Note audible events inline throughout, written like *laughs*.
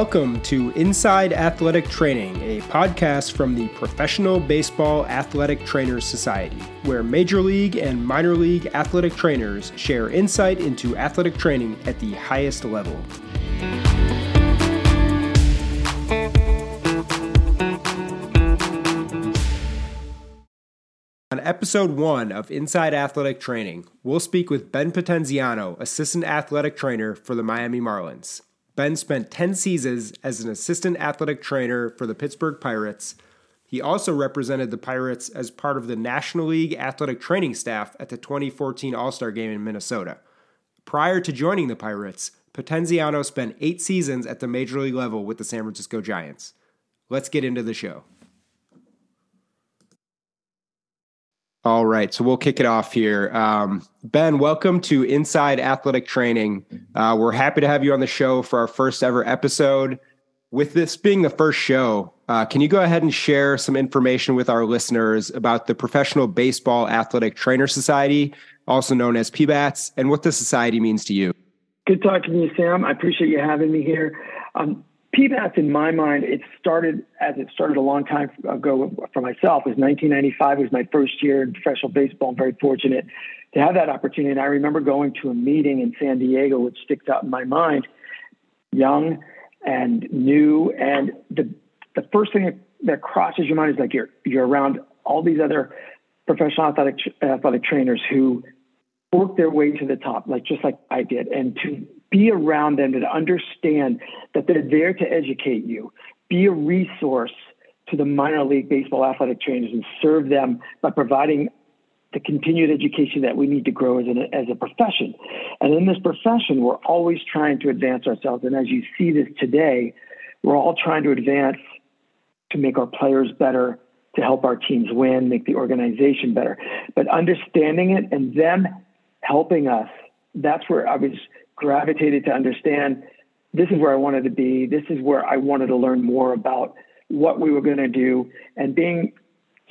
Welcome to Inside Athletic Training, a podcast from the Professional Baseball Athletic Trainers Society, where Major League and Minor League athletic trainers share insight into athletic training at the highest level. On episode one of Inside Athletic Training, we'll speak with Ben Potenziano, Assistant Athletic Trainer for the Miami Marlins. Ben spent 10 seasons as an assistant athletic trainer for the Pittsburgh Pirates. He also represented the Pirates as part of the National League athletic training staff at the 2014 All Star game in Minnesota. Prior to joining the Pirates, Potenziano spent eight seasons at the major league level with the San Francisco Giants. Let's get into the show. All right, so we'll kick it off here. Um, ben, welcome to Inside Athletic Training. Uh, we're happy to have you on the show for our first ever episode. With this being the first show, uh, can you go ahead and share some information with our listeners about the Professional Baseball Athletic Trainer Society, also known as PBATS, and what the society means to you? Good talking to you, Sam. I appreciate you having me here. Um, PBATS, in my mind, it started as it started a long time ago for myself. It was 1995. It was my first year in professional baseball. I'm very fortunate to have that opportunity. And I remember going to a meeting in San Diego, which sticks out in my mind. Young and new, and the the first thing that, that crosses your mind is like you're you're around all these other professional athletic athletic trainers who work their way to the top, like just like I did, and to be around them to understand that they're there to educate you, be a resource to the minor league baseball athletic trainers and serve them by providing the continued education that we need to grow as, as a profession. And in this profession, we're always trying to advance ourselves. And as you see this today, we're all trying to advance to make our players better, to help our teams win, make the organization better. But understanding it and them helping us, that's where I was gravitated to understand this is where I wanted to be. This is where I wanted to learn more about what we were going to do. And being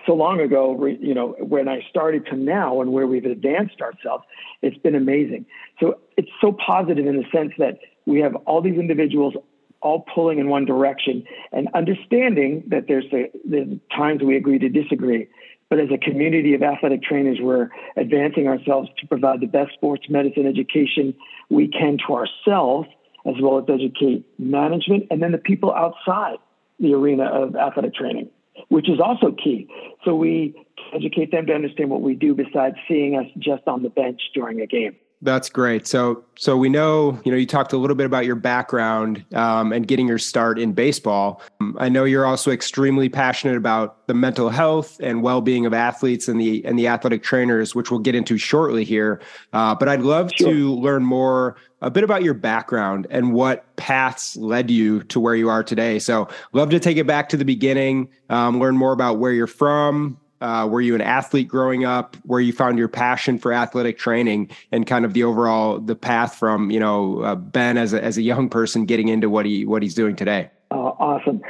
so long ago, you know, when I started to now and where we've advanced ourselves, it's been amazing. So it's so positive in the sense that we have all these individuals all pulling in one direction and understanding that there's the, times we agree to disagree. But as a community of athletic trainers, we're advancing ourselves to provide the best sports medicine education we can to ourselves, as well as educate management and then the people outside the arena of athletic training, which is also key. So we educate them to understand what we do besides seeing us just on the bench during a game. That's great. So, so we know, you know, you talked a little bit about your background um, and getting your start in baseball. Um, I know you're also extremely passionate about the mental health and well-being of athletes and the and the athletic trainers, which we'll get into shortly here. Uh, but I'd love sure. to learn more a bit about your background and what paths led you to where you are today. So, love to take it back to the beginning, um, learn more about where you're from, uh, were you an athlete growing up? Where you found your passion for athletic training and kind of the overall the path from you know uh, Ben as a, as a young person getting into what he what he's doing today? Uh, awesome.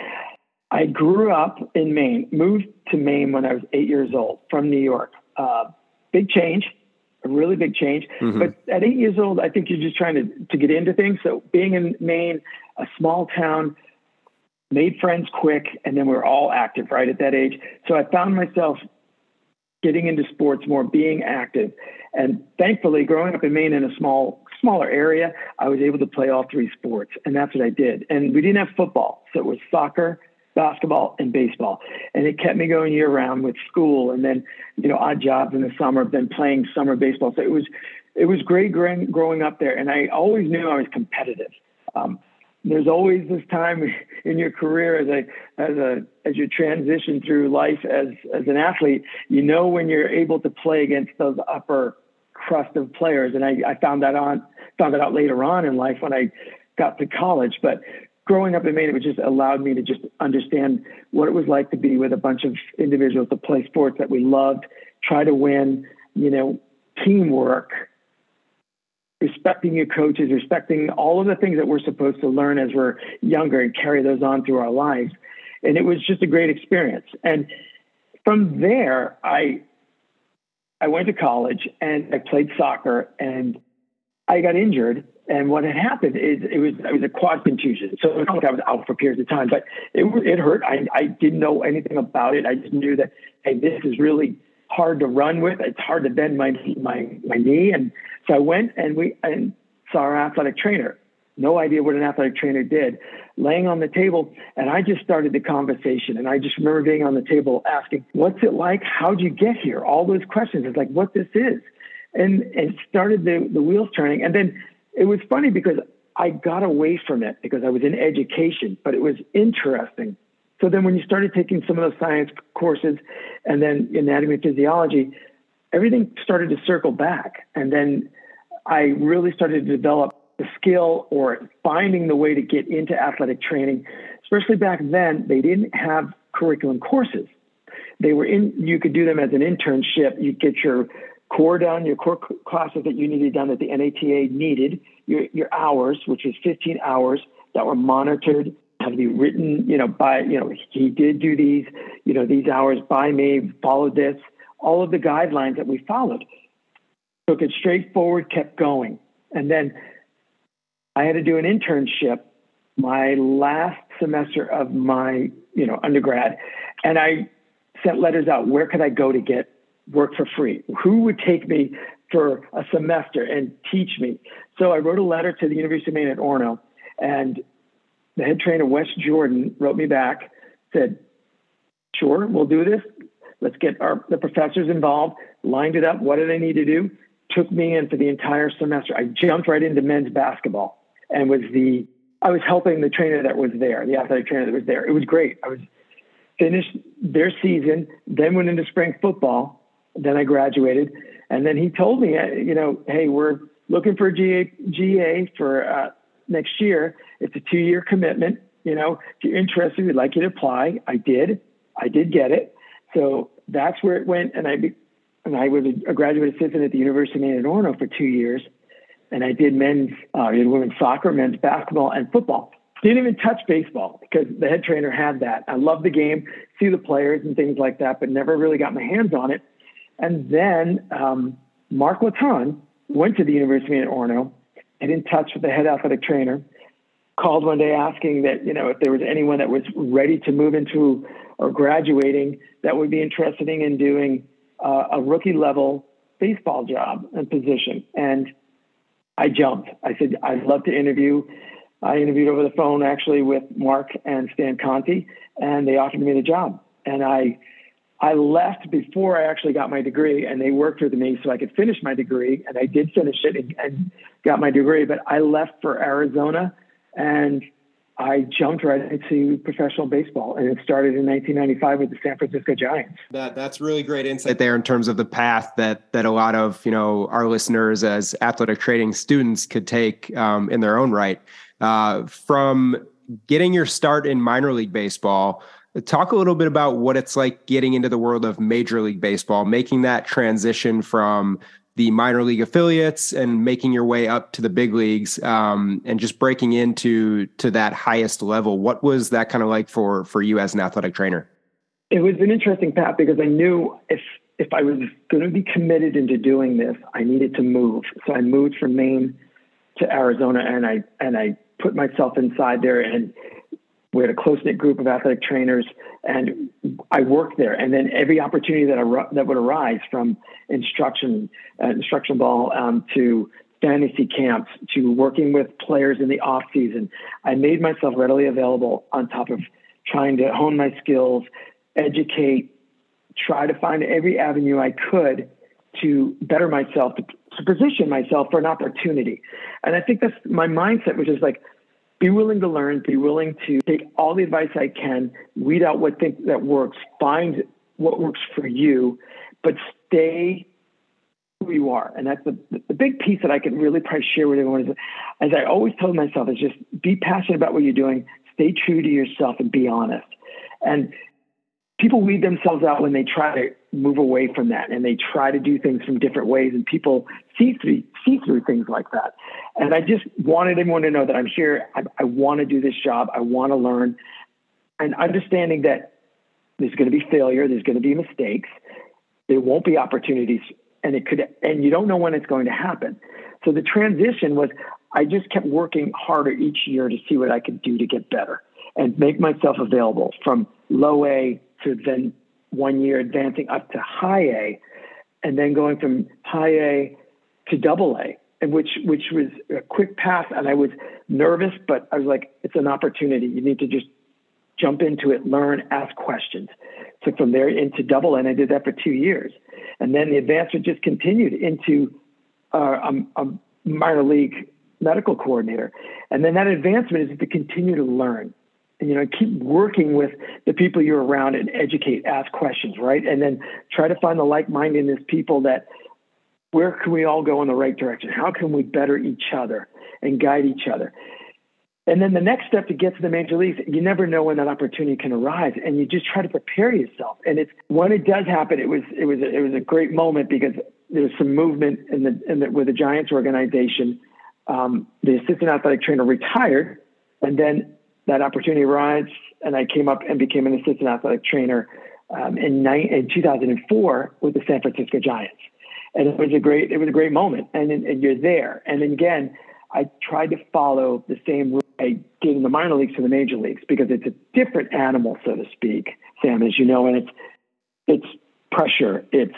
I grew up in Maine. Moved to Maine when I was eight years old from New York. Uh, big change, a really big change. Mm-hmm. But at eight years old, I think you're just trying to to get into things. So being in Maine, a small town made friends quick, and then we are all active right at that age. So I found myself getting into sports more, being active. And thankfully, growing up in Maine in a small, smaller area, I was able to play all three sports, and that's what I did. And we didn't have football, so it was soccer, basketball, and baseball, and it kept me going year round with school, and then you know odd jobs in the summer, then playing summer baseball. So it was, it was great growing, growing up there, and I always knew I was competitive. Um, there's always this time in your career as a as a as you transition through life as as an athlete, you know when you're able to play against those upper crust of players. And I, I found that on found that out later on in life when I got to college. But growing up in Maine, it just allowed me to just understand what it was like to be with a bunch of individuals to play sports that we loved, try to win, you know, teamwork respecting your coaches, respecting all of the things that we're supposed to learn as we're younger and carry those on through our lives. And it was just a great experience. And from there, I I went to college and I played soccer and I got injured, and what had happened is it was it was a quad contusion. So it's not like I was out for periods of time, but it it hurt. I I didn't know anything about it. I just knew that hey, this is really hard to run with. It's hard to bend my my my knee, and so I went and we and saw our athletic trainer. No idea what an athletic trainer did. Laying on the table, and I just started the conversation. And I just remember being on the table asking, "What's it like? How'd you get here?" All those questions. It's like what this is, and and started the the wheels turning. And then it was funny because I got away from it because I was in education, but it was interesting. So then when you started taking some of those science courses and then anatomy and physiology, everything started to circle back. And then I really started to develop the skill or finding the way to get into athletic training. Especially back then, they didn't have curriculum courses. They were in, you could do them as an internship. You'd get your core done, your core classes that you needed done that the NATA needed, your, your hours, which is 15 hours that were monitored, had to be written, you know, by, you know, he did do these, you know, these hours by me, followed this, all of the guidelines that we followed. Took it straight forward, kept going. And then I had to do an internship my last semester of my, you know, undergrad. And I sent letters out, where could I go to get work for free? Who would take me for a semester and teach me? So I wrote a letter to the University of Maine at Orono, and the head trainer, Wes Jordan, wrote me back, said, sure, we'll do this. Let's get our the professors involved, lined it up. What do I need to do? Took me in for the entire semester. I jumped right into men's basketball and was the I was helping the trainer that was there, the athletic trainer that was there. It was great. I was finished their season, then went into spring football, then I graduated, and then he told me, uh, you know, hey, we're looking for a GA, GA for uh, next year. It's a two-year commitment. You know, if you're interested, we'd like you to apply. I did. I did get it. So that's where it went, and I and I was a graduate assistant at the University of Maine at Orono for two years, and I did men's, uh, women's soccer, men's basketball, and football. Didn't even touch baseball because the head trainer had that. I love the game, see the players and things like that, but never really got my hands on it and then um, Mark Letendre went to the University of Orono and in touch with the head athletic trainer, called one day asking that, you know, if there was anyone that was ready to move into or graduating that would be interested in doing uh, a rookie level baseball job and position. And I jumped. I said, I'd love to interview. I interviewed over the phone actually with Mark and Stan Conti, and they offered me the job. And I I left before I actually got my degree, and they worked with me so I could finish my degree, and I did finish it and, and got my degree. But I left for Arizona, and I jumped right into professional baseball, and it started in 1995 with the San Francisco Giants. That that's really great insight there in terms of the path that that a lot of you know our listeners as athletic training students could take um, in their own right. Uh, from getting your start in minor league baseball Talk a little bit about what it's like getting into the world of Major League Baseball, making that transition from the minor league affiliates and making your way up to the big leagues, um, and just breaking into to that highest level. What was that kind of like for for you as an athletic trainer? It was an interesting path because I knew if if I was going to be committed into doing this, I needed to move. So I moved from Maine to Arizona, and I and I put myself inside there and we had a close knit group of athletic trainers, and I worked there. And then every opportunity that ar- that would arise from instruction, uh, instruction ball um, to fantasy camps to working with players in the off season, I made myself readily available on top of trying to hone my skills, educate, try to find every avenue I could to better myself, to, to position myself for an opportunity. And I think that's my mindset, which is like be willing to learn, be willing to take all the advice I can, weed out what think that works, find what works for you, but stay who you are. And that's the, the big piece that I can really probably share with everyone is, as I always told myself, is just be passionate about what you're doing, stay true to yourself and be honest. And people weed themselves out when they try to move away from that and they try to do things from different ways and people see through see through things like that and i just wanted everyone to know that i'm here i, I want to do this job i want to learn and understanding that there's going to be failure there's going to be mistakes there won't be opportunities and it could, and you don't know when it's going to happen. So the transition was, I just kept working harder each year to see what I could do to get better and make myself available from low A to then one year advancing up to high A, and then going from high A to double A, and which which was a quick path. And I was nervous, but I was like, it's an opportunity. You need to just jump into it, learn, ask questions. So from there into double, and I did that for two years, and then the advancement just continued into uh, a, a minor league medical coordinator, and then that advancement is to continue to learn you know, keep working with the people you're around and educate, ask questions, right? And then try to find the like-mindedness people that where can we all go in the right direction? How can we better each other and guide each other? And then the next step to get to the major leagues, you never know when that opportunity can arise, and you just try to prepare yourself. And it's when it does happen, it was it was it was a great moment because there was some movement in the, in the with the Giants organization. Um, the assistant athletic trainer retired, and then that opportunity arose, and I came up and became an assistant athletic trainer um, in, ni- in 2004 with the San Francisco Giants. And it was a great, it was a great moment. And, and you're there. And again, I tried to follow the same route I did in the minor leagues to the major leagues because it's a different animal, so to speak, Sam, as you know, and it's, it's pressure. It's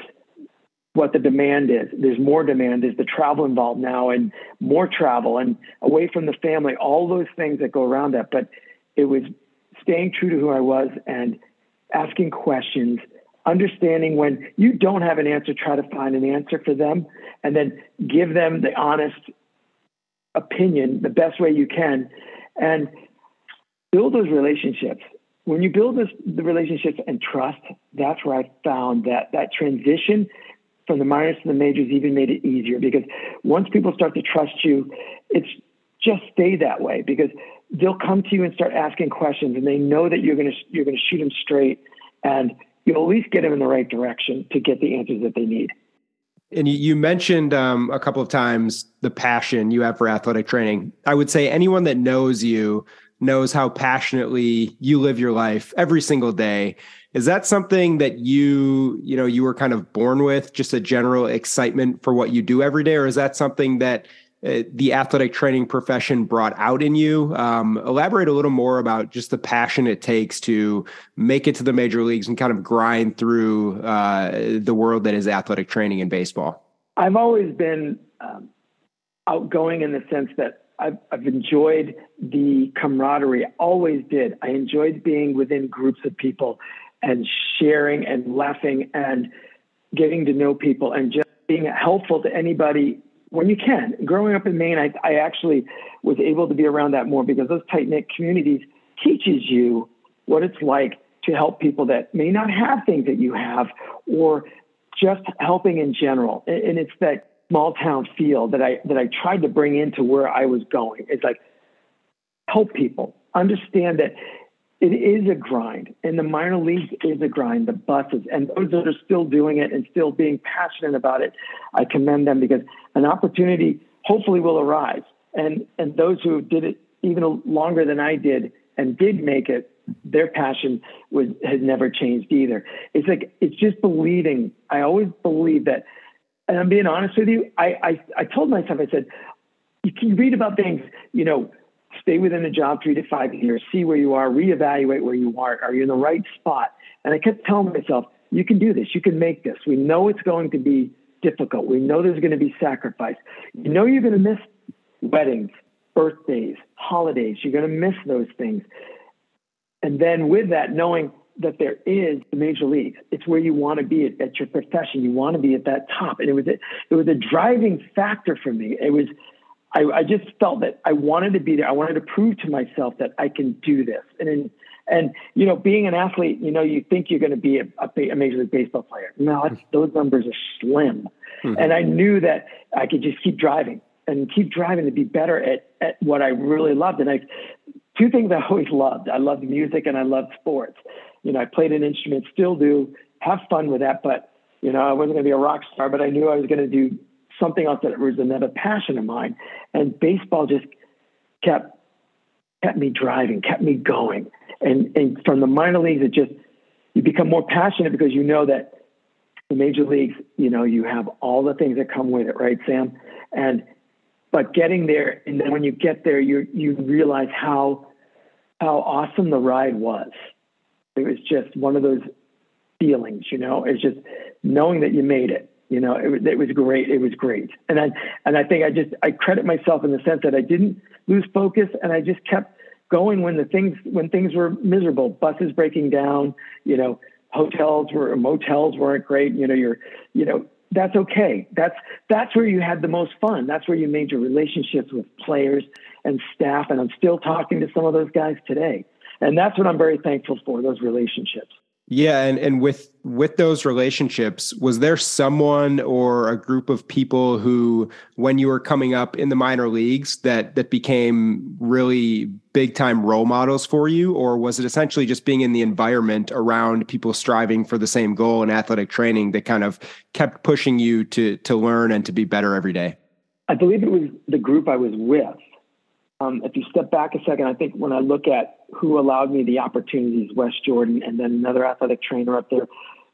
what the demand is. There's more demand. There's the travel involved now and more travel and away from the family, all those things that go around that. But it was staying true to who I was and asking questions, understanding when you don't have an answer, try to find an answer for them and then give them the honest opinion the best way you can and build those relationships. When you build this, the relationships and trust, that's where I found that that transition from the minors to the majors even made it easier because once people start to trust you, it's just stay that way because they'll come to you and start asking questions and they know that you're going to you're going to shoot them straight and you'll at least get them in the right direction to get the answers that they need. And you mentioned um, a couple of times the passion you have for athletic training. I would say anyone that knows you knows how passionately you live your life every single day. Is that something that you, you know, you were kind of born with, just a general excitement for what you do every day, or is that something that uh, the athletic training profession brought out in you? Um, elaborate a little more about just the passion it takes to make it to the major leagues and kind of grind through uh, the world that is athletic training in baseball. I've always been um, outgoing in the sense that I've, I've enjoyed the camaraderie. Always did. I enjoyed being within groups of people and sharing and laughing and getting to know people and just being helpful to anybody when you can. Growing up in Maine, I, I actually was able to be around that more because those tight knit communities teaches you what it's like to help people that may not have things that you have or just helping in general. And it's that small town feel that I that I tried to bring into where I was going. It's like help people understand that it is a grind, and the minor leagues is a grind. The buses and those that are still doing it and still being passionate about it, I commend them because an opportunity hopefully will arise. And and those who did it even longer than I did and did make it, their passion was has never changed either. It's like it's just believing. I always believe that and I'm being honest with you, I, I, I told myself, I said, you can read about things, you know, stay within a job three to five years, see where you are, reevaluate where you are. Are you in the right spot? And I kept telling myself, you can do this. You can make this. We know it's going to be difficult. We know there's going to be sacrifice. You know you're going to miss weddings, birthdays, holidays. You're going to miss those things. And then with that, knowing that there is the major leagues. It's where you want to be at, at your profession. You want to be at that top. And it was a, it was a driving factor for me. It was I, I just felt that I wanted to be there. I wanted to prove to myself that I can do this. And in, and you know, being an athlete, you know, you think you're going to be a, a, a major league baseball player. No, those numbers are slim. Mm-hmm. And I knew that I could just keep driving and keep driving to be better at, at what I really loved. And I, two things I always loved. I loved music and I loved sports you know, I played an instrument, still do, have fun with that. But, you know, I wasn't going to be a rock star, but I knew I was going to do something else that was another passion of mine. And baseball just kept, kept me driving, kept me going. And, and from the minor leagues, it just, you become more passionate because you know that the major leagues, you know, you have all the things that come with it, right, Sam? And but getting there, and then when you get there, you you realize how how awesome the ride was. It was just one of those feelings, you know. It's just knowing that you made it. You know, it, it was great. It was great, and I and I think I just I credit myself in the sense that I didn't lose focus, and I just kept going when the things when things were miserable, buses breaking down, you know, hotels were motels weren't great. You know, you're you know that's okay. That's that's where you had the most fun. That's where you made your relationships with players and staff. And I'm still talking to some of those guys today. And that's what I'm very thankful for, those relationships. Yeah, and and with with those relationships, was there someone or a group of people who, when you were coming up in the minor leagues, that that became really big time role models for you, or was it essentially just being in the environment around people striving for the same goal in athletic training that kind of kept pushing you to to learn and to be better every day? I believe it was the group I was with. Um, if you step back a second, I think when I look at who allowed me the opportunities, Wes Jordan, and then another athletic trainer up there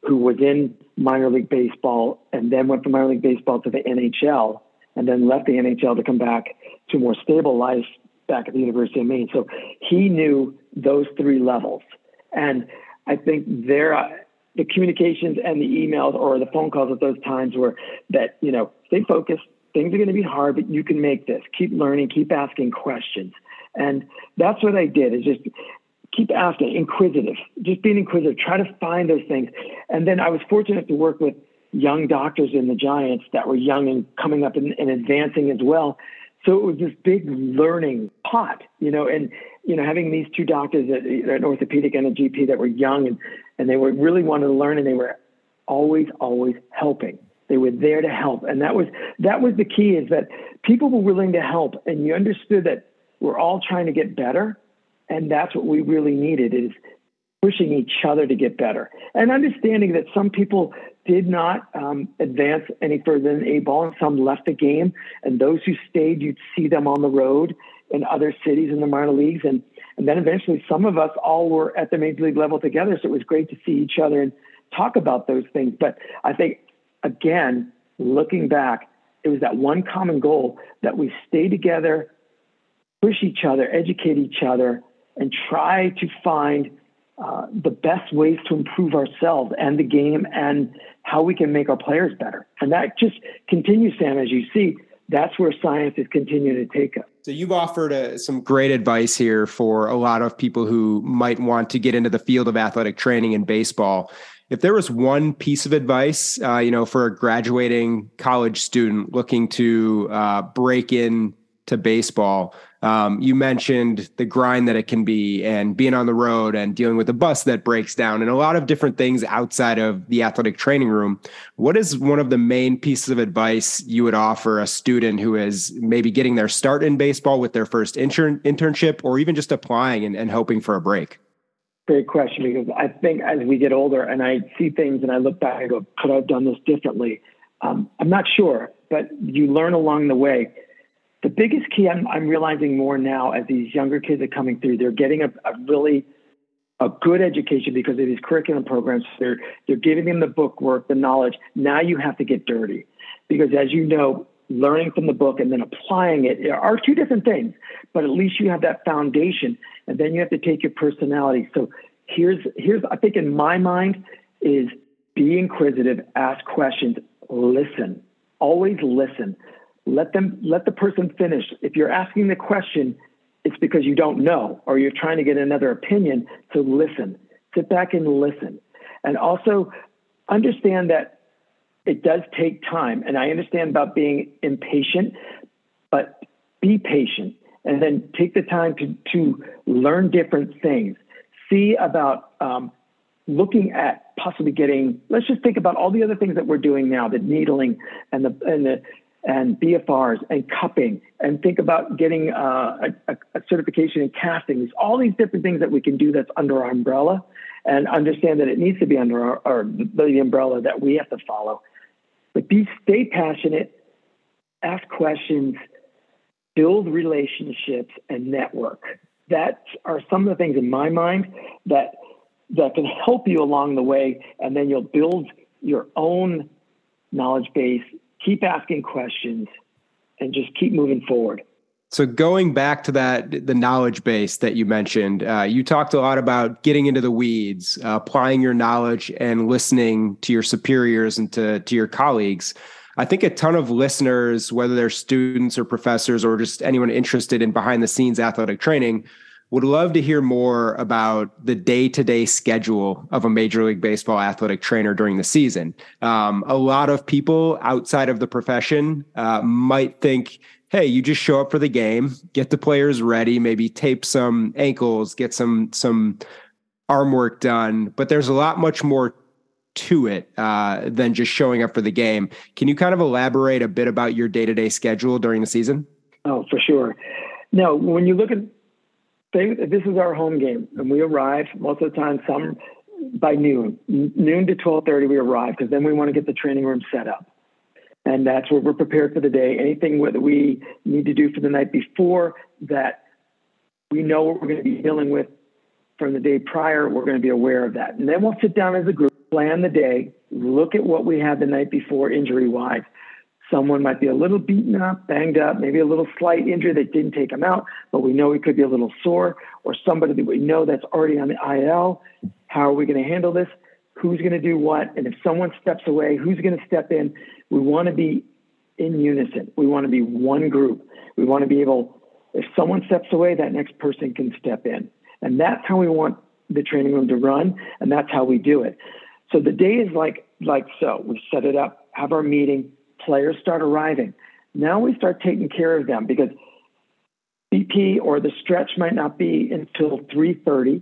who was in minor league baseball and then went from minor league baseball to the NHL and then left the NHL to come back to a more stable life back at the University of Maine. So he knew those three levels. And I think there, uh, the communications and the emails or the phone calls at those times were that, you know, stay focused, things are going to be hard, but you can make this. Keep learning, keep asking questions. And that's what I did is just keep asking, inquisitive, just being inquisitive, try to find those things. And then I was fortunate to work with young doctors in the Giants that were young and coming up and, and advancing as well. So it was this big learning pot, you know, and, you know, having these two doctors, an orthopedic and a GP that were young and, and they were really wanted to learn and they were always, always helping. They were there to help. And that was that was the key is that people were willing to help and you understood that we're all trying to get better. And that's what we really needed is pushing each other to get better. And understanding that some people did not um, advance any further than A ball and some left the game. And those who stayed, you'd see them on the road in other cities in the minor leagues. And, and then eventually some of us all were at the major league level together. So it was great to see each other and talk about those things. But I think again, looking back, it was that one common goal that we stay together, push each other, educate each other, and try to find uh, the best ways to improve ourselves and the game and how we can make our players better. And that just continues, Sam, as you see. That's where science is continuing to take us. So you've offered uh, some great advice here for a lot of people who might want to get into the field of athletic training in baseball if there was one piece of advice, uh, you know, for a graduating college student looking to uh, break in to baseball, um, you mentioned the grind that it can be and being on the road and dealing with a bus that breaks down and a lot of different things outside of the athletic training room. What is one of the main pieces of advice you would offer a student who is maybe getting their start in baseball with their first intern- internship or even just applying and, and hoping for a break? Great question because I think as we get older and I see things and I look back and go, could I have done this differently? Um, I'm not sure, but you learn along the way. The biggest key I'm, I'm, realizing more now as these younger kids are coming through, they're getting a, a really a good education because of these curriculum programs. They're they're giving them the book work, the knowledge. Now you have to get dirty because as you know, learning from the book and then applying it are two different things, but at least you have that foundation and then you have to take your personality. So here's here's I think in my mind is be inquisitive, ask questions, listen. Always listen. Let them let the person finish. If you're asking the question, it's because you don't know or you're trying to get another opinion. So listen. Sit back and listen. And also understand that it does take time. And I understand about being impatient, but be patient and then take the time to, to learn different things. See about um, looking at possibly getting, let's just think about all the other things that we're doing now, the needling and the, and the, and BFRs and cupping and think about getting uh, a, a, certification in casting. all these different things that we can do that's under our umbrella and understand that it needs to be under our, our the umbrella that we have to follow but be stay passionate, ask questions, build relationships, and network. That are some of the things in my mind that that can help you along the way, and then you'll build your own knowledge base, keep asking questions, and just keep moving forward. So going back to that, the knowledge base that you mentioned, uh, you talked a lot about getting into the weeds, uh, applying your knowledge, and listening to your superiors and to to your colleagues. I think a ton of listeners, whether they're students or professors or just anyone interested in behind the scenes athletic training, would love to hear more about the day to day schedule of a Major League Baseball athletic trainer during the season. Um, a lot of people outside of the profession uh, might think, hey, you just show up for the game, get the players ready, maybe tape some ankles, get some some arm work done. But there's a lot much more to it uh, than just showing up for the game. Can you kind of elaborate a bit about your day to day schedule during the season? Oh, for sure. Now, when you look at this is our home game, and we arrive most of the time some by noon, noon to twelve thirty. We arrive because then we want to get the training room set up, and that's where we're prepared for the day. Anything that we need to do for the night before that, we know what we're going to be dealing with from the day prior. We're going to be aware of that, and then we'll sit down as a group, plan the day, look at what we had the night before injury wise, Someone might be a little beaten up, banged up, maybe a little slight injury that didn't take him out, but we know he could be a little sore, or somebody that we know that's already on the IL. How are we going to handle this? Who's going to do what? And if someone steps away, who's going to step in? We want to be in unison. We want to be one group. We want to be able, if someone steps away, that next person can step in. And that's how we want the training room to run, and that's how we do it. So the day is like like so. We set it up, have our meeting, players start arriving. Now we start taking care of them because BP or the stretch might not be until 3:30,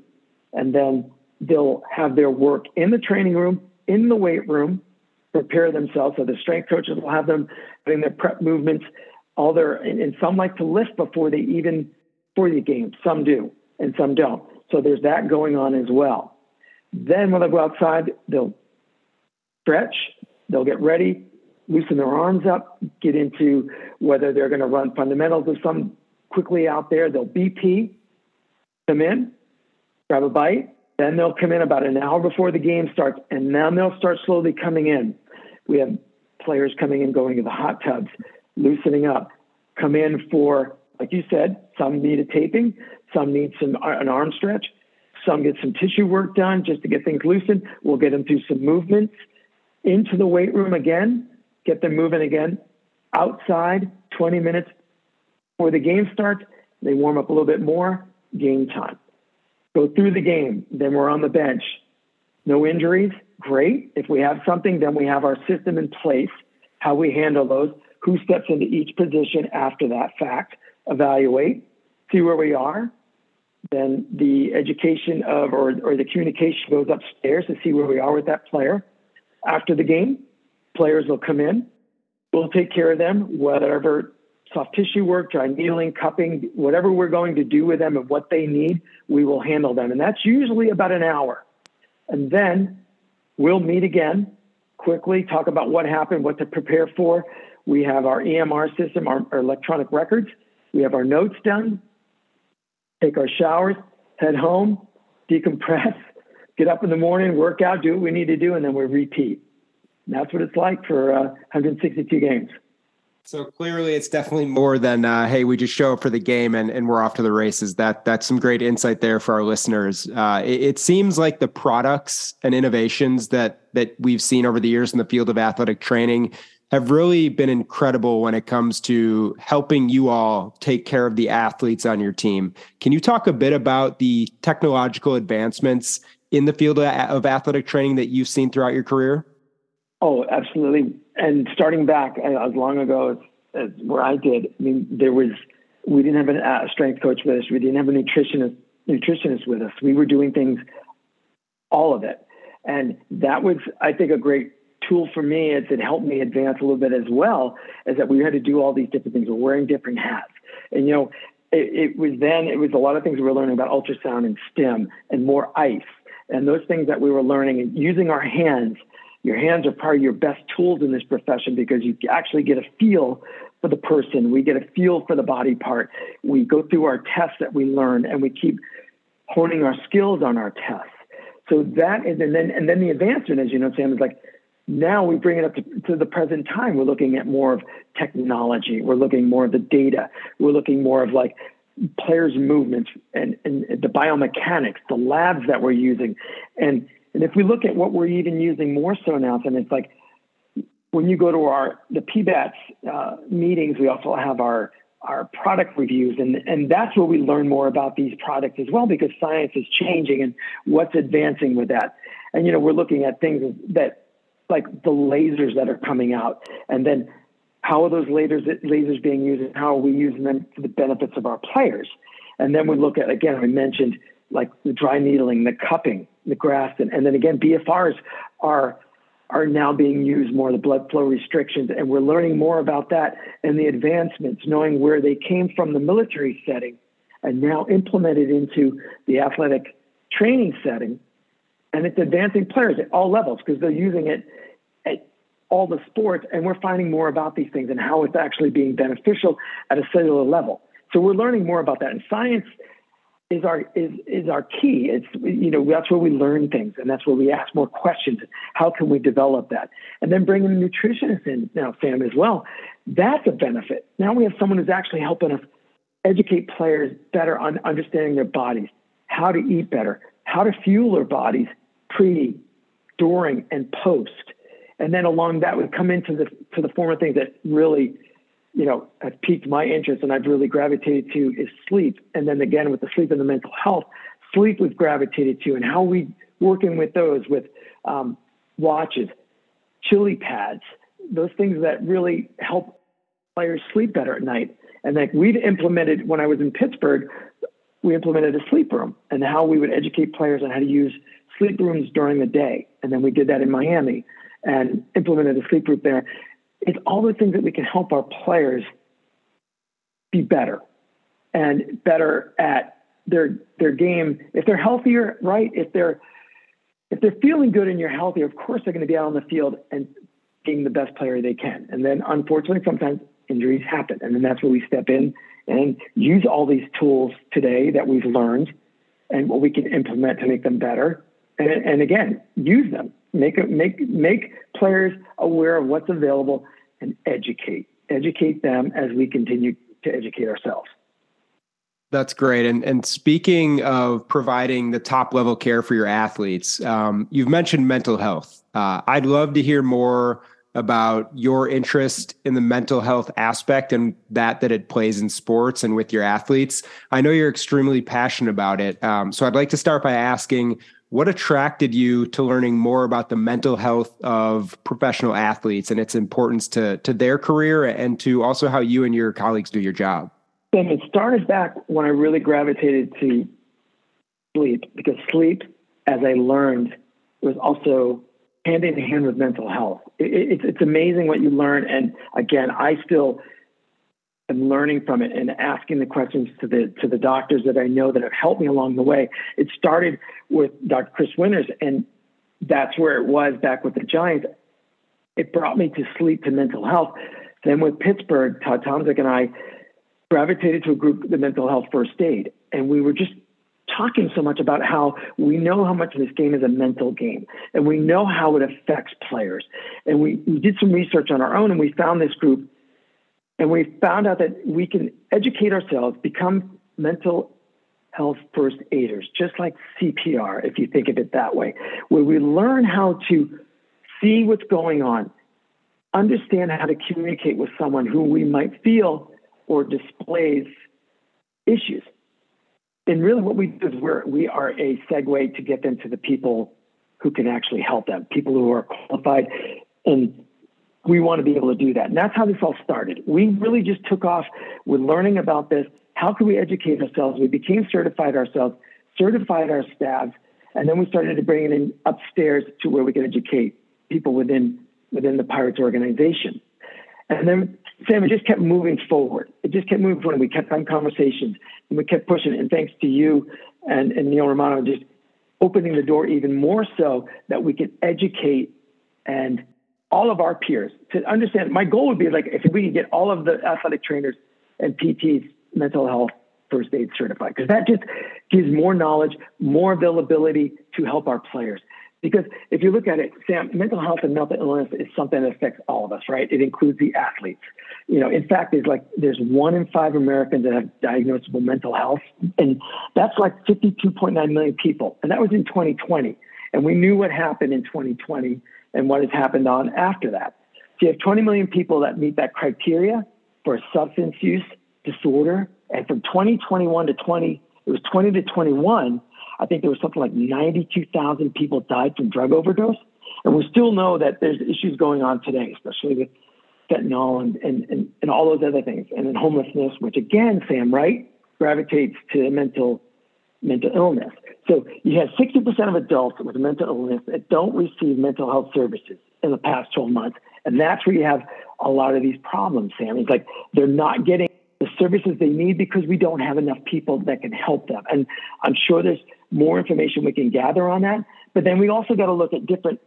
and then they'll have their work in the training room, in the weight room, prepare themselves. So the strength coaches will have them doing their prep movements. All their and, and some like to lift before they even for the game. Some do, and some don't. So there's that going on as well. Then when they go outside, they'll stretch, they'll get ready, loosen their arms up, get into whether they're going to run fundamentals or some quickly out there. They'll BP, come in, grab a bite. Then they'll come in about an hour before the game starts, and then they'll start slowly coming in. We have players coming in, going to the hot tubs, loosening up, come in for, like you said, some need a taping, some need some uh, an arm stretch, some get some tissue work done just to get things loosened. We'll get them through some movements into the weight room again get them moving again. Outside, 20 minutes before the game starts, they warm up a little bit more, game time. Go through the game, then we're on the bench. No injuries, great. If we have something, then we have our system in place, how we handle those, who steps into each position after that fact, evaluate, see where we are. Then the education of or, or the communication goes upstairs to see where we are with that player. After the game, Players will come in. We'll take care of them, whatever soft tissue work, dry needling, cupping, whatever we're going to do with them and what they need, we will handle them. And that's usually about an hour. And then we'll meet again quickly, talk about what happened, what to prepare for. We have our EMR system, our, our electronic records. We have our notes done, take our showers, head home, decompress, *laughs* get up in the morning, work out, do what we need to do, and then we repeat that's what it's like for uh, 162 games. So clearly, it's definitely more than uh, hey, we just show up for the game and, and we're off to the races. That that's some great insight there for our listeners. Uh, it, it, seems like the products and innovations that that we've seen over the years in the field of athletic training have really been incredible when it comes to helping you all take care of the athletes on your team. Can you talk a bit about the technological advancements in the field of athletic training that you've seen throughout your career? Oh, absolutely. And starting back uh, as long ago as, as where I did, I mean, there was we didn't have a strength coach with us. We didn't have a nutritionist nutritionist with us. We were doing things, all of it, and that was, I think, a great tool for me. As it helped me advance a little bit as well. Is that we had to do all these different things. We're wearing different hats, and you know, it, it was then it was a lot of things we were learning about ultrasound and stim and more ice and those things that we were learning and using our hands your hands are probably your best tools in this profession because you actually get a feel for the person. We get a feel for the body part. We go through our tests that we learn and we keep honing our skills on our tests. So that is, and then, and then the advancement, as you know, Sam, is like now we bring it up to, to, the present time. We're looking at more of technology. We're looking more of the data. We're looking more of like players' movements and, and the biomechanics, the labs that we're using. And, and if we look at what we're even using more so now, then it's like when you go to our the PBATS uh, meetings, we also have our our product reviews, and and that's where we learn more about these products as well because science is changing and what's advancing with that. And you know, we're looking at things that like the lasers that are coming out, and then how are those lasers lasers being used, and how are we using them for the benefits of our players? And then we look at again, I mentioned like the dry needling, the cupping, the Graston, and then again, BFRs are are now being used more, the blood flow restrictions, and we're learning more about that and the advancements, knowing where they came from the military setting and now implemented into the athletic training setting. And it's advancing players at all levels because they're using it at all the sports, and we're finding more about these things and how it's actually being beneficial at a cellular level. So we're learning more about that. And science is our is is our key. It's you know that's where we learn things, and that's where we ask more questions. How can we develop that? And then bringing a nutritionist in now, Sam, as well. That's a benefit. Now we have someone who's actually helping us educate players better on understanding their bodies, how to eat better, how to fuel their bodies pre, during, and post. And then along that, we come into the to the form of things that really you know, have piqued my interest and I've really gravitated to is sleep. And then again, with the sleep and the mental health, sleep we've gravitated to and how we working with those with um, watches, chili pads, those things that really help players sleep better at night. And like we've implemented when I was in Pittsburgh, we implemented a sleep room and how we would educate players on how to use sleep rooms during the day. And then we did that in Miami and implemented a sleep room there it's all the things that we can help our players be better and better at their their game. If they're healthier, right? If they're if they're feeling good and you're healthy, of course they're going to be out on the field and being the best player they can. And then unfortunately, sometimes injuries happen, and then that's where we step in and use all these tools today that we've learned and what we can implement to make them better. And, and again, use them. Make make make players aware of what's available and educate, educate them as we continue to educate ourselves. That's great. And and speaking of providing the top level care for your athletes, um, you've mentioned mental health. Uh, I'd love to hear more about your interest in the mental health aspect and that that it plays in sports and with your athletes. I know you're extremely passionate about it. Um, so I'd like to start by asking what attracted you to learning more about the mental health of professional athletes and its importance to, to their career and to also how you and your colleagues do your job? And it started back when I really gravitated to sleep because sleep, as I learned, was also hand in hand with mental health. It, it, it's amazing what you learn. And again, I still and learning from it and asking the questions to the to the doctors that I know that have helped me along the way. It started with Dr. Chris Winters, and that's where it was back with the Giants. It brought me to sleep to mental health. Then with Pittsburgh, Todd Tomczyk and I gravitated to a group, the Mental Health First Aid, and we were just talking so much about how we know how much this game is a mental game and we know how it affects players. And we, we did some research on our own and we found this group and we found out that we can educate ourselves, become mental health first aiders, just like CPR, if you think of it that way, where we learn how to see what's going on, understand how to communicate with someone who we might feel or displays issues. And really, what we do is we're, we are a segue to get them to the people who can actually help them, people who are qualified and we want to be able to do that. And that's how this all started. We really just took off with learning about this. How can we educate ourselves? We became certified ourselves, certified our staff, and then we started to bring it in upstairs to where we can educate people within within the Pirates organization. And then Sam, it just kept moving forward. It just kept moving forward. We kept having conversations and we kept pushing. And thanks to you and, and Neil Romano just opening the door even more so that we can educate and all of our peers to understand. My goal would be like if we could get all of the athletic trainers and PTs mental health first aid certified because that just gives more knowledge, more availability to help our players. Because if you look at it, Sam, mental health and mental illness is something that affects all of us, right? It includes the athletes. You know, in fact, there's like there's one in five Americans that have diagnosable mental health, and that's like 52.9 million people, and that was in 2020. And we knew what happened in 2020 and what has happened on after that. So you have 20 million people that meet that criteria for substance use disorder, and from 2021 to 20, it was 20 to 21 I think there was something like 92,000 people died from drug overdose. And we still know that there's issues going on today, especially with fentanyl and, and, and, and all those other things. And then homelessness, which again, Sam, right, gravitates to mental mental illness. So you have 60% of adults with mental illness that don't receive mental health services in the past 12 months. And that's where you have a lot of these problems, Sam. It's like they're not getting the services they need because we don't have enough people that can help them. And I'm sure there's more information we can gather on that. But then we also got to look at different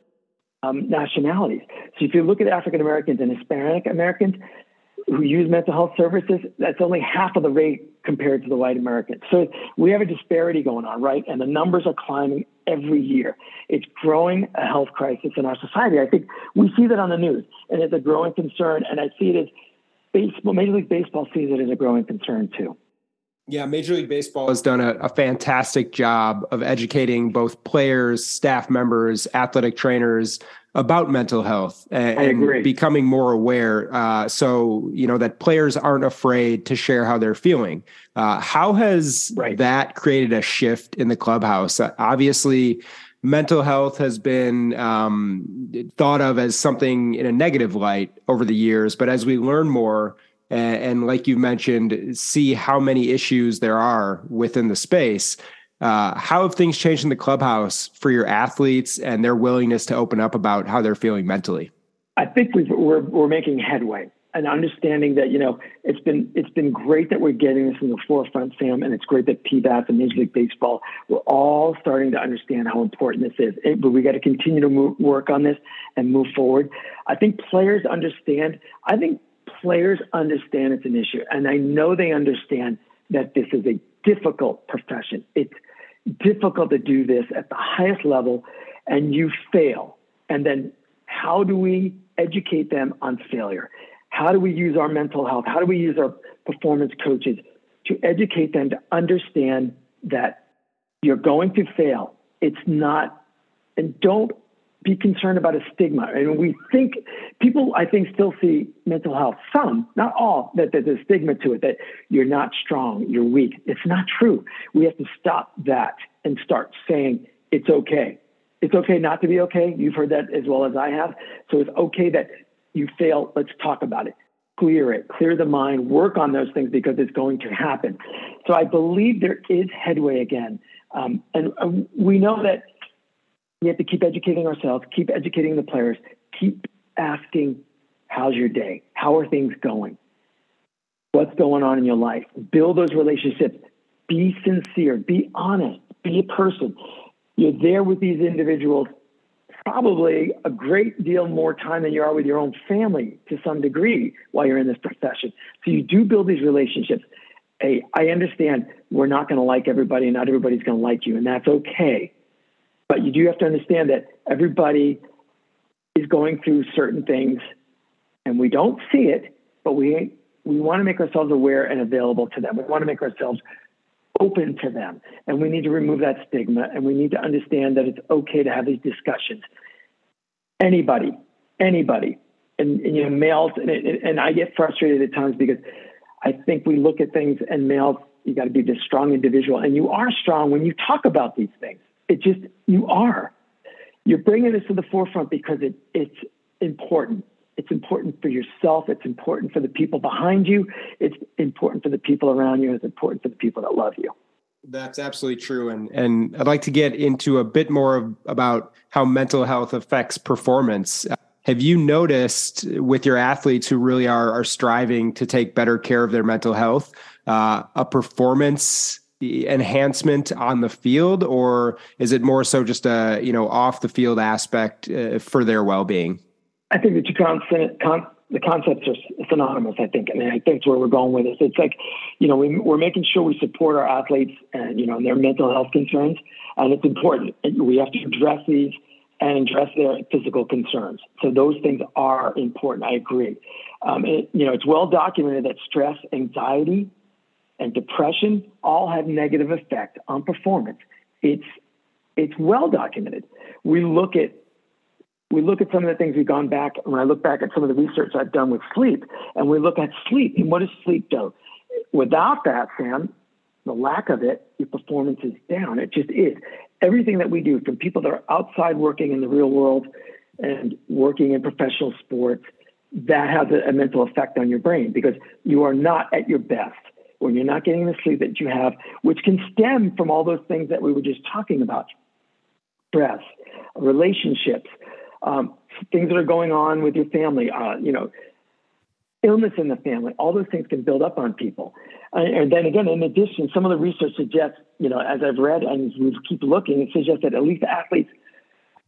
um, nationalities. So if you look at African Americans and Hispanic Americans who use mental health services, that's only half of the rate compared to the white Americans. So we have a disparity going on, right? And the numbers are climbing every year. It's growing a health crisis in our society. I think we see that on the news, and it's a growing concern. And I see it as baseball, Major League Baseball sees it as a growing concern too. Yeah, Major League Baseball has done a, a, fantastic job of educating both players, staff members, athletic trainers about mental health and, and becoming more aware. Uh, so you know that players aren't afraid to share how they're feeling. Uh, how has right. that created a shift in the clubhouse? Uh, obviously, mental health has been um, thought of as something in a negative light over the years, but as we learn more and, and like you mentioned, see how many issues there are within the space. Uh, how have things changed in the clubhouse for your athletes and their willingness to open up about how they're feeling mentally? I think we are we're making headway and understanding that you know it's been it's been great that we're getting this in the forefront, Sam, and it's great that PBATS and Major League Baseball we're all starting to understand how important this is. It, but we got to continue to move, work on this and move forward. I think players understand. I think players understand it's an issue, and I know they understand that this is a difficult profession. It's difficult to do this at the highest level, and you fail. And then, how do we educate them on failure? How do we use our mental health? How do we use our performance coaches to educate them to understand that you're going to fail? It's not, and don't be concerned about a stigma. And we think people, I think, still see mental health, some, not all, that there's a stigma to it, that you're not strong, you're weak. It's not true. We have to stop that and start saying it's okay. It's okay not to be okay. You've heard that as well as I have. So it's okay that you fail. Let's talk about it. Clear it, clear the mind, work on those things because it's going to happen. So I believe there is headway again. Um, and uh, we know that we have to keep educating ourselves, keep educating the players, keep asking, how's your day? How are things going? What's going on in your life? Build those relationships. Be sincere, be honest, be a person. You're there with these individuals probably a great deal more time than you are with your own family to some degree while you're in this profession. So you do build these relationships. Hey, I understand we're not going to like everybody and not everybody's going to like you, and that's okay. But you do have to understand that everybody is going through certain things and we don't see it, but we we want to make ourselves aware and available to them. We want to make ourselves open to them. And we need to remove that stigma and we need to understand that it's okay to have these discussions. Anybody, anybody, and, and you know, males, and, and I get frustrated at times because I think we look at things and males, you got to be this strong individual. And you are strong when you talk about these things. It just, you are. You're bringing this to the forefront because it, it's important. It's important for yourself. It's important for the people behind you. It's important for the people around you. It's important for the people that love you. That's absolutely true. And, and I'd like to get into a bit more of, about how mental health affects performance. Have you noticed with your athletes who really are, are striving to take better care of their mental health, uh, a performance enhancement on the field, or is it more so just a you know off the field aspect uh, for their well being? I think the two constant, con- the concepts are synonymous. I think, I mean, I think where we're going with this. It's like, you know, we, we're making sure we support our athletes and you know and their mental health concerns, and it's important. We have to address these and address their physical concerns. So those things are important. I agree. Um, it, you know, it's well documented that stress, anxiety, and depression all have negative effect on performance. It's it's well documented. We look at we look at some of the things we've gone back when I look back at some of the research I've done with sleep, and we look at sleep and what does sleep do? Without that, Sam, the lack of it, your performance is down. It just is. Everything that we do, from people that are outside working in the real world and working in professional sports, that has a, a mental effect on your brain because you are not at your best when you're not getting the sleep that you have, which can stem from all those things that we were just talking about stress, relationships, um, things that are going on with your family, uh, you know, illness in the family, all those things can build up on people. And then again, in addition, some of the research suggests, you know, as I've read and we keep looking, it suggests that elite athletes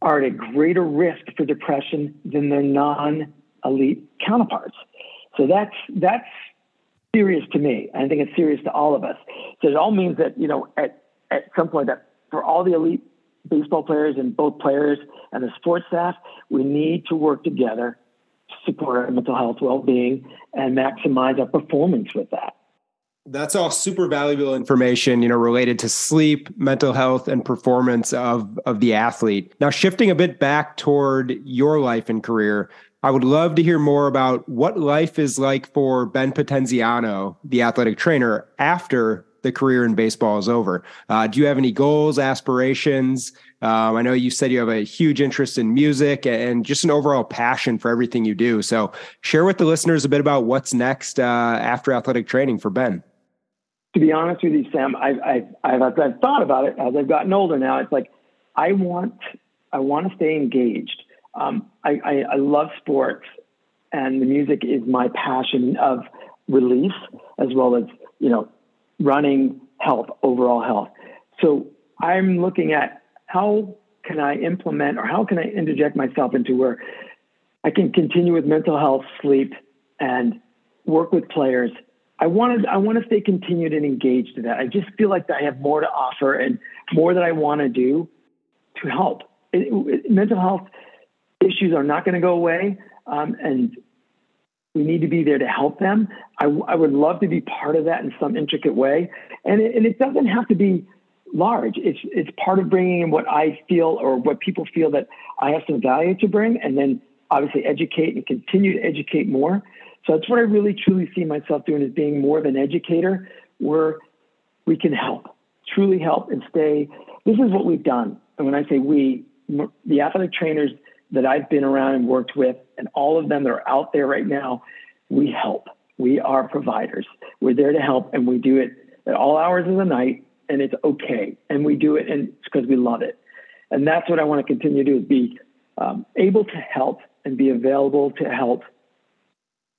are at a greater risk for depression than their non-elite counterparts. So that's that's serious to me. I think it's serious to all of us. So it all means that you know at at some point that for all the elite baseball players and both players and the sports staff, we need to work together to support our mental health well-being and maximize our performance with that. That's all super valuable information, you know, related to sleep, mental health, and performance of of the athlete. Now, shifting a bit back toward your life and career, I would love to hear more about what life is like for Ben Potenziano, the athletic trainer, after the career in baseball is over. Uh, do you have any goals, aspirations? Um, I know you said you have a huge interest in music and just an overall passion for everything you do. So, share with the listeners a bit about what's next uh, after athletic training for Ben. To be honest with you, Sam, I've, I've, I've, I've thought about it as I've gotten older now. It's like I want I want to stay engaged. Um, I, I, I love sports, and the music is my passion of release as well as you know running health, overall health. So I'm looking at how can I implement or how can I interject myself into where I can continue with mental health, sleep, and work with players. I want to I want to stay continued and engaged to that. I just feel like I have more to offer and more that I want to do to help. It, it, mental health issues are not going to go away, um, and we need to be there to help them. I, I, would love to be part of that in some intricate way. And it, and it doesn't have to be large. It's, it's part of bringing in what I feel or what people feel that I have some value to bring, and then obviously educate and continue to educate more. So that's what I really truly see myself doing is being more of an educator where we can help, truly help and stay. This is what we've done. And when I say we, the athletic trainers that I've been around and worked with, and all of them that are out there right now, we help. We are providers. We're there to help, and we do it at all hours of the night, and it's okay. And we do it, and it's because we love it. And that's what I want to continue to do: is be um, able to help and be available to help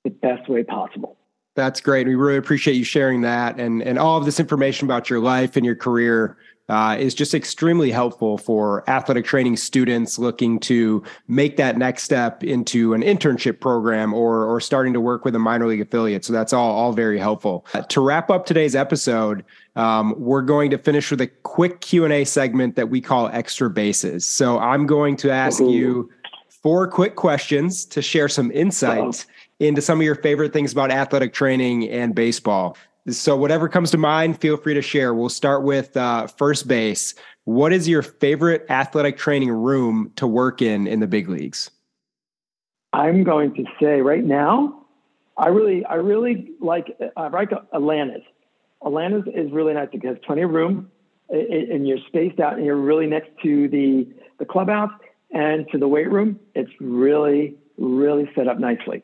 the best way possible. That's great. We really appreciate you sharing that and and all of this information about your life and your career uh, is just extremely helpful for athletic training students looking to make that next step into an internship program or or starting to work with a minor league affiliate. So that's all all very helpful. Uh, to wrap up today's episode, um, we're going to finish with a quick Q and A segment that we call extra bases. So I'm going to ask Ooh. you four quick questions to share some insights into some of your favorite things about athletic training and baseball. So, whatever comes to mind, feel free to share. We'll start with uh, first base. What is your favorite athletic training room to work in in the big leagues? I'm going to say right now, I really, I really like, I like Atlanta's. Atlanta's is really nice because plenty of room, and you're spaced out, and you're really next to the the clubhouse and to the weight room. It's really, really set up nicely.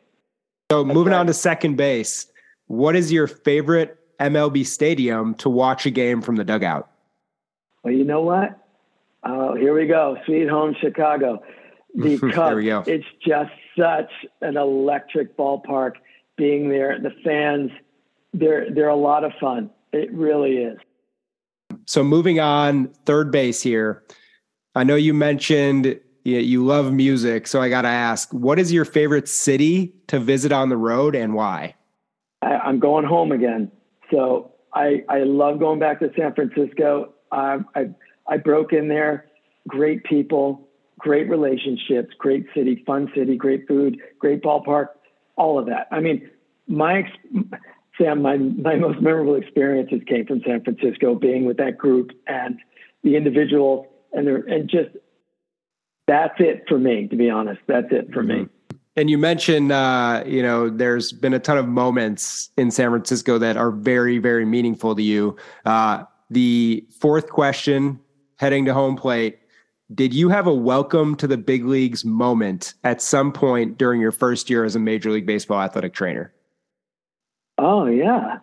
So, That's moving right. on to second base what is your favorite MLB stadium to watch a game from the dugout? Well, you know what? Oh, here we go. Sweet home Chicago. *laughs* Because it's just such an electric ballpark being there. The fans, they're they're a lot of fun. It really is. So moving on, third base here. I know you mentioned you love music, so I got to ask, what is your favorite city to visit on the road and why? I, am going home again. So I, I love going back to San Francisco. Um, I, I broke in there, great people, great relationships, great city, fun city, great food, great ballpark, all of that. I mean, my Sam, my my most memorable experiences came from San Francisco, being with that group and the individuals, and and just that's it for me. To be honest, that's it for mm-hmm. me. And you mentioned, uh, you know, there's been a ton of moments in San Francisco that are very, very meaningful to you. Uh, the fourth question, heading to home plate, did you have a welcome to the big leagues moment at some point during your first year as a Major League Baseball athletic trainer? Oh yeah,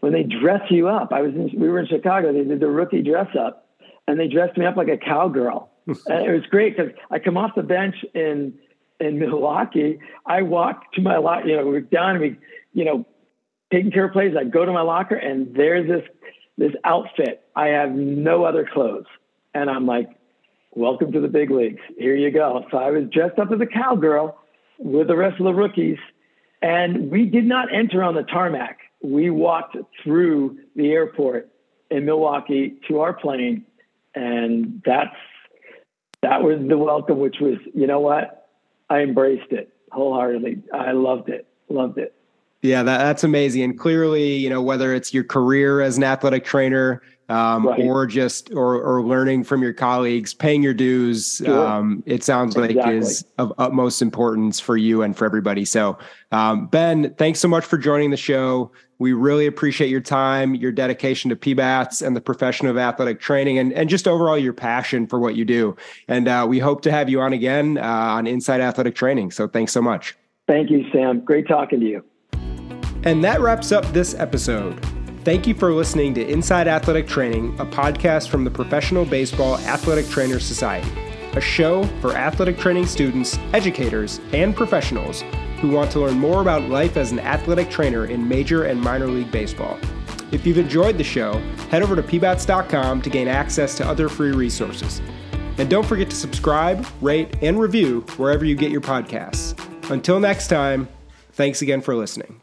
when they dress you up. I was in, we were in Chicago. They did the rookie dress up, and they dressed me up like a cowgirl. *laughs* and it was great because I come off the bench in in Milwaukee. I walk to my locker. You know, we're down. We, you know, taking care of plays. I go to my locker, and there's this this outfit. I have no other clothes, and I'm like, welcome to the big leagues. Here you go. So I was dressed up as a cowgirl with the rest of the rookies, and we did not enter on the tarmac. We walked through the airport in Milwaukee to our plane, and that's that was the welcome, which was, you know what? I embraced it wholeheartedly. I loved it. Loved it. Yeah, that, that's amazing. And clearly, you know, whether it's your career as an athletic trainer, um, right. or just or, or learning from your colleagues, paying your dues. Sure. Um, it sounds like exactly. is of utmost importance for you and for everybody. So, um, Ben, thanks so much for joining the show. We really appreciate your time, your dedication to PBATS and the profession of athletic training, and, and just overall your passion for what you do. And uh, we hope to have you on again uh, on Inside Athletic Training. So, thanks so much. Thank you, Sam. Great talking to you. And that wraps up this episode. Thank you for listening to Inside Athletic Training, a podcast from the Professional Baseball Athletic Trainers Society, a show for athletic training students, educators, and professionals who want to learn more about life as an athletic trainer in major and minor league baseball. If you've enjoyed the show, head over to pbats.com to gain access to other free resources. And don't forget to subscribe, rate, and review wherever you get your podcasts. Until next time, thanks again for listening.